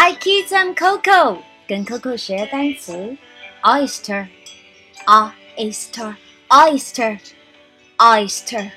Hi kids, I'm Coco. 跟 Coco oyster.